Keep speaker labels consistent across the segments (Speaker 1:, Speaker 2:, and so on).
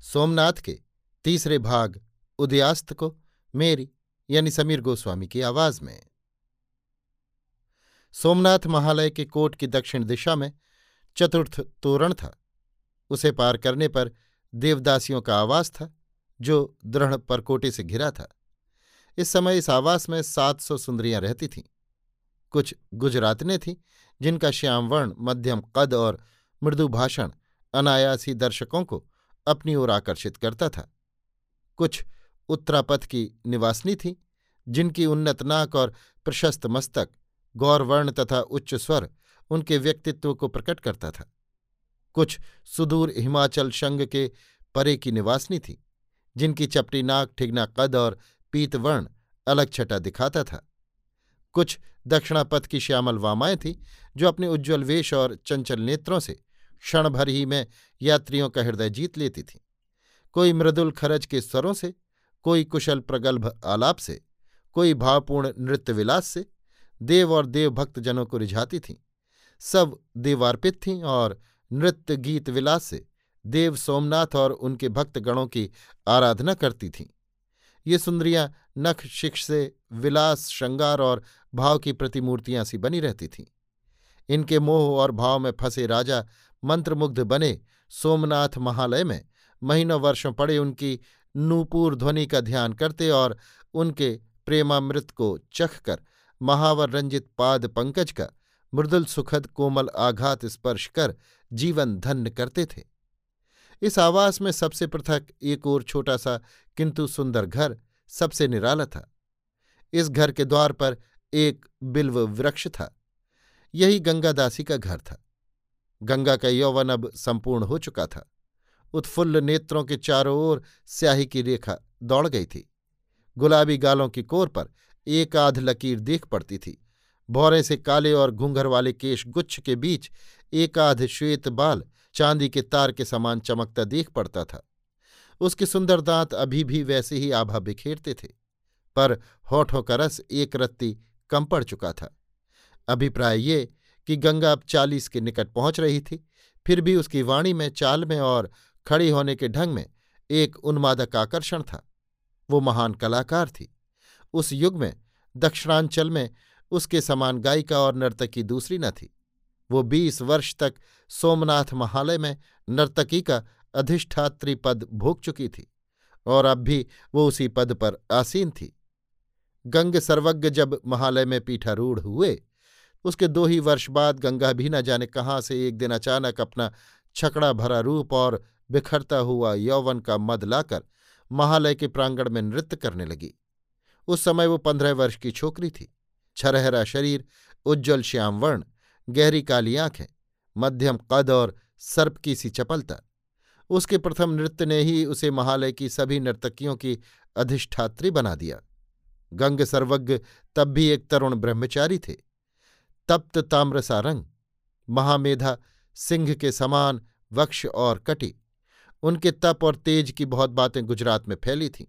Speaker 1: सोमनाथ के तीसरे भाग उदयास्त को मेरी यानी समीर गोस्वामी की आवाज़ में। सोमनाथ महालय के कोट की दक्षिण दिशा में चतुर्थ तोरण था। उसे पार करने पर देवदासियों का आवास था, जो दृढ़ परकोटे से घिरा था। इस समय इस आवास में सात सौ सुंदरियाँ रहती थीं। कुछ गुजरातने थीं, जिनका श्यामवर्ण, मध्यम कद और मृदु भाषण अनायासी दर्शकों को अपनी ओर आकर्षित करता था। कुछ उत्तरापथ की निवासनी थी, जिनकी उन्नत नाक और प्रशस्त मस्तक गौरवर्ण तथा उच्च स्वर उनके व्यक्तित्व को प्रकट करता था। कुछ सुदूर हिमाचल शंग के परे की निवासनी थी, जिनकी चपटी नाक, ठिगना कद और पीतवर्ण अलग छटा दिखाता था। कुछ दक्षिणापथ की श्यामल वामाएँ थीं, जो अपने उज्ज्वल वेश और चंचल नेत्रों से क्षण भर ही में यात्रियों का हृदय जीत लेती थी। कोई मृदुल खरज के स्वरों से, कोई कुशल प्रगल्भ आलाप से, कोई भावपूर्ण नृत्य विलास से, देव और देवभक्त जनों को रिझाती थीं। सब देवार्पित थीं और नृत्य गीत विलास से देव सोमनाथ और उनके भक्त गणों की आराधना करती थीं। ये सुंदरियाँ नख शिक्ष से विलास, श्रृंगार और भाव की प्रतिमूर्तियाँ सी बनी रहती थीं। इनके मोह और भाव में फंसे राजा मंत्रमुग्ध बने सोमनाथ महालय में। महीनों वर्षों पड़े उनकी नूपुर ध्वनि का ध्यान करते और उनके प्रेमामृत को चख कर महावर रंजित पाद पंकज का मृदुल सुखद कोमल आघात स्पर्श कर जीवन धन्य करते थे। इस आवास में सबसे पृथक एक और छोटा सा किंतु सुंदर घर सबसे निराला था। इस घर के द्वार पर एक बिल्व वृक्ष था। यही गंगादासी का घर था। गंगा का यौवन अब संपूर्ण हो चुका था। उत्फुल्ल नेत्रों के चारों ओर स्याही की रेखा दौड़ गई थी। गुलाबी गालों की कोर पर एक आध लकीर देख पड़ती थी। भौरे से काले और घूंघर वाले केश गुच्छ के बीच एक आध श्वेत बाल चांदी के तार के समान चमकता देख पड़ता था। उसके सुंदर दांत अभी भी वैसे ही आभा बिखेरते थे, पर होठों का रस एक रत्ती कम पड़ चुका था। अभिप्राय ये कि गंगा अब चालीस के निकट पहुँच रही थी। फिर भी उसकी वाणी में, चाल में और खड़ी होने के ढंग में एक उन्मादक आकर्षण था। वो महान कलाकार थी। उस युग में, दक्षिणांचल में उसके समान गायिका और नर्तकी दूसरी न थी। वो बीस वर्ष तक सोमनाथ महालय में नर्तकी का अधिष्ठात्री पद भोग चुकी थी और अब भी वो उसी पद पर आसीन थी। गंग सर्वज्ञ जब महालय में पीठारूढ़ हुए उसके दो ही वर्ष बाद गंगा भी न जाने कहाँ से एक दिन अचानक अपना छकड़ा भरा रूप और बिखरता हुआ यौवन का मद लाकर महालय के प्रांगण में नृत्य करने लगी। उस समय वो पंद्रह वर्ष की छोकरी थी। छरहरा शरीर, उज्ज्वल श्याम वर्ण, गहरी काली आँखें, मध्यम कद और सर्प की सी चपलता। उसके प्रथम नृत्य ने ही उसे महालय की सभी नर्तकियों की अधिष्ठात्री बना दिया। गंग सर्वज्ञ तब भी एक तरुण ब्रह्मचारी थे। तप्त ताम्रसा रंग, महामेधा सिंह के समान वक्ष और कटी। उनके तप और तेज की बहुत बातें गुजरात में फैली थीं।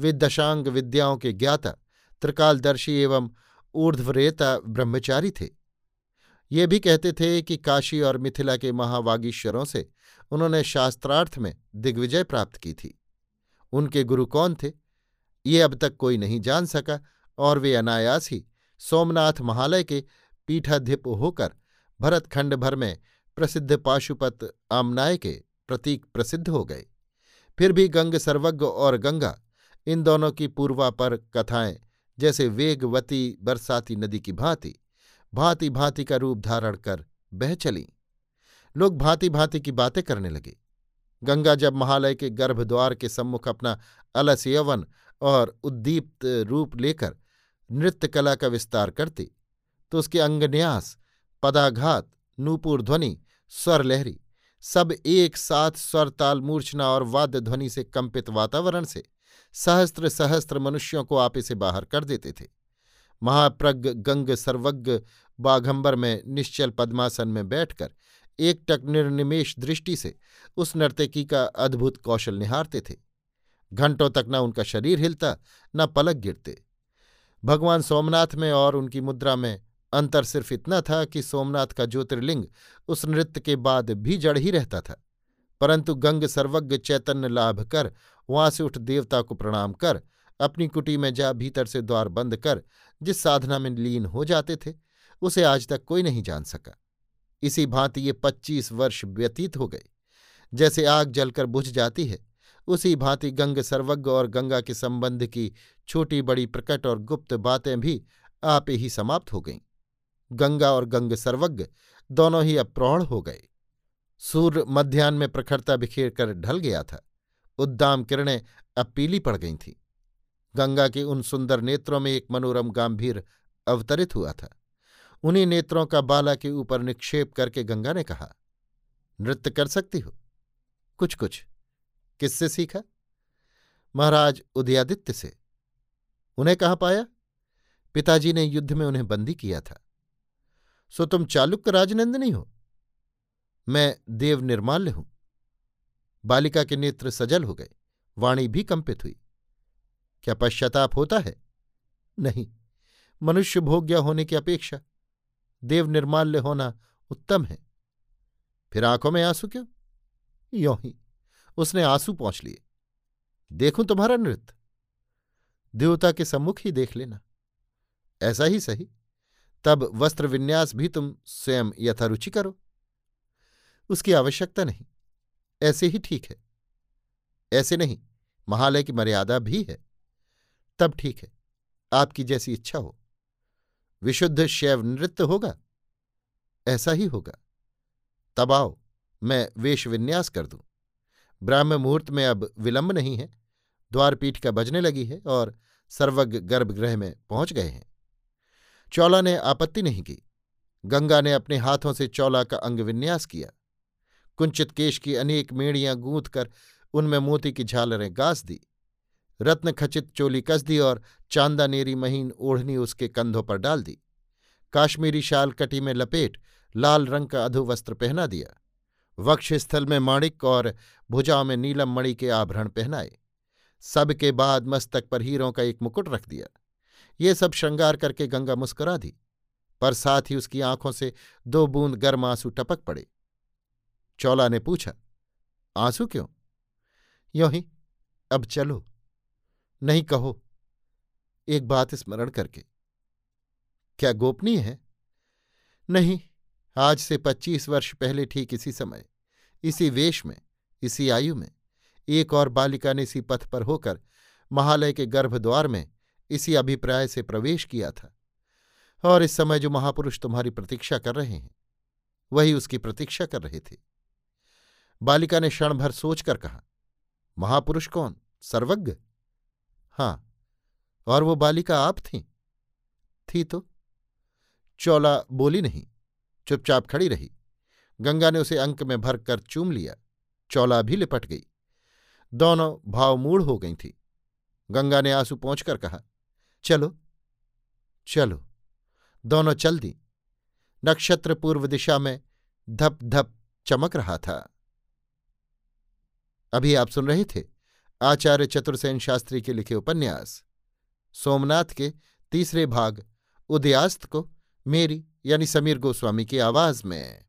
Speaker 1: वे दशांग विद्याओं के ज्ञाता, त्रिकालदर्शी एवं ऊर्ध्वरेता ब्रह्मचारी थे। ये भी कहते थे कि काशी और मिथिला के महावागीश्वरों से उन्होंने शास्त्रार्थ में दिग्विजय प्राप्त की थी। उनके गुरु कौन थे? ये अब तक कोई नहीं जान सका और वे अनायास ही सोमनाथ महालय के पीठाधिप होकर भरतखंड भर में प्रसिद्ध पाशुपत आमनाय के प्रतीक प्रसिद्ध हो गए। फिर भी गंग सर्वज्ञ और गंगा इन दोनों की पूर्वापर कथाएँ, जैसे वेगवती बरसाती नदी की भांति भांति भांति का रूप धारण कर बह चली। लोग भांति भांति की बातें करने लगे। गंगा जब महालय के गर्भद्वार के सम्मुख अपना अलस यवन और उद्दीप्त रूप लेकर नृत्य कला का विस्तार करती तो उसके अंगन्यास, पदाघात नूपुर ध्वनि स्वर लहरी सब एक साथ स्वर ताल मूर्छना और वाद्य ध्वनि से कंपित वातावरण से सहस्त्र सहस्त्र मनुष्यों को आपे से बाहर कर देते थे। महाप्रज्ञ गंग सर्वज्ञ बाघंबर में निश्चल पद्मासन में बैठकर एकटक निर्निमेश दृष्टि से उस नर्तकी का अद्भुत कौशल निहारते थे। घंटों तक न उनका शरीर हिलता, न पलक गिरते। भगवान सोमनाथ में और उनकी मुद्रा में अंतर सिर्फ़ इतना था कि सोमनाथ का ज्योतिर्लिंग उस नृत्य के बाद भी जड़ ही रहता था। परंतु गंग सर्वज्ञ चैतन्य लाभ कर, वहाँ से उठ देवता को प्रणाम कर, अपनी कुटी में जा भीतर से द्वार बंद कर, जिस साधना में लीन हो जाते थे, उसे आज तक कोई नहीं जान सका। इसी भांति ये पच्चीस वर्ष व्यतीत हो गए। जैसे आग जलकर बुझ जाती है, उसी भांति गंग सर्वज्ञ और गंगा के संबंध की छोटी बड़ी प्रकट और गुप्त बातें भी आपे ही समाप्त हो गईं। गंगा और गंग सर्वज्ञ दोनों ही अब हो गए। सूर्य मध्यान्ह में प्रखरता बिखेर कर ढल गया था। उद्दाम किरणें अब पीली पड़ गई थीं। गंगा के उन सुंदर नेत्रों में एक मनोरम गंभीर अवतरित हुआ था। उन्हीं नेत्रों का बाला के ऊपर निक्षेप करके गंगा ने कहा, नृत्य कर सकती हो? कुछ कुछ। किससे सीखा? महाराज उदयादित्य से। उन्हें कहाँ पाया? पिताजी ने युद्ध में उन्हें बंदी किया था। सो तुम चालुक्य राजनंद नहीं हो। मैं देव निर्माल्य हूँ। बालिका के नेत्र सजल हो गए, वाणी भी कंपित हुई। क्या पश्चाताप होता है? नहीं, मनुष्य भोग्य होने की अपेक्षा। देव निर्माल्य होना उत्तम है। फिर आँखों में आँसू क्यों? यों ही, उसने आँसू पहुँच लिए। देखूँ तुम्हारा नृत्य। देवता के सम्मुख ही देख लेना। ऐसा ही सही। तब वस्त्र विन्यास भी तुम स्वयं यथारुचि करो। उसकी आवश्यकता नहीं। ऐसे ही ठीक है। ऐसे नहीं, महालय की मर्यादा भी है। तब ठीक है, आपकी जैसी इच्छा हो। विशुद्ध शैव नृत्य होगा। ऐसा ही होगा। तब आओ, मैं वेश विन्यास कर दूँ। ब्राह्म मुहूर्त में अब विलंब नहीं है। द्वारपीठ का बजने लगी है और सर्वज्ञ गर्भगृह में पहुँच गए हैं। चौला ने आपत्ति नहीं की। गंगा ने अपने हाथों से चौला का अंग विन्यास किया। कुंचित केश की अनेक मेड़ियाँ गूंथ कर उनमें मोती की झालरें गास दी। रत्न खचित चोली कस दी और चांदा नेरी महीन ओढ़नी उसके कंधों पर डाल दी। काश्मीरी शाल कटी में लपेट लाल रंग का अधुवस्त्र पहना दिया। वक्ष स्थल में माणिक और भुजाओं में नीलम मणि के आभरण पहनाए। सबके बाद मस्तक पर हीरों का एक मुकुट रख दिया। ये सब श्रृंगार करके गंगा मुस्कुरा दी, पर साथ ही उसकी आँखों से दो बूंद गर्म आँसू टपक पड़े। चौला ने पूछा, आँसू क्यों? यों ही, अब चलो, नहीं कहो, एक बात स्मरण करके। क्या गोपनीय है? नहीं, आज से पच्चीस वर्ष पहले ठीक इसी समय, इसी वेश में, इसी आयु में, एक और बालिका ने इसी पथ पर होकर महालय के गर्भद्वार में इसी अभिप्राय से प्रवेश किया था। और इस समय जो महापुरुष तुम्हारी प्रतीक्षा कर रहे हैं, वही उसकी प्रतीक्षा कर रहे थे। बालिका ने क्षण भर सोचकर कहा, महापुरुष कौन? सर्वज्ञ? हाँ और वो बालिका आप थी? थी तो? चौला बोली नहीं, चुपचाप खड़ी रही। गंगा ने उसे अंक में भर कर चूम लिया, चौला भी लिपट गई। दोनों भावमूढ़ हो गई थी। गंगा ने आँसू पहुंचकर कहा चलो चलो। दोनों चल दी। नक्षत्र पूर्व दिशा में धप धप चमक रहा था। अभी आप सुन रहे थे आचार्य चतुर्सेन शास्त्री के लिखे उपन्यास। सोमनाथ के तीसरे भाग उदयास्त को मेरी यानी समीर गोस्वामी की आवाज़ में।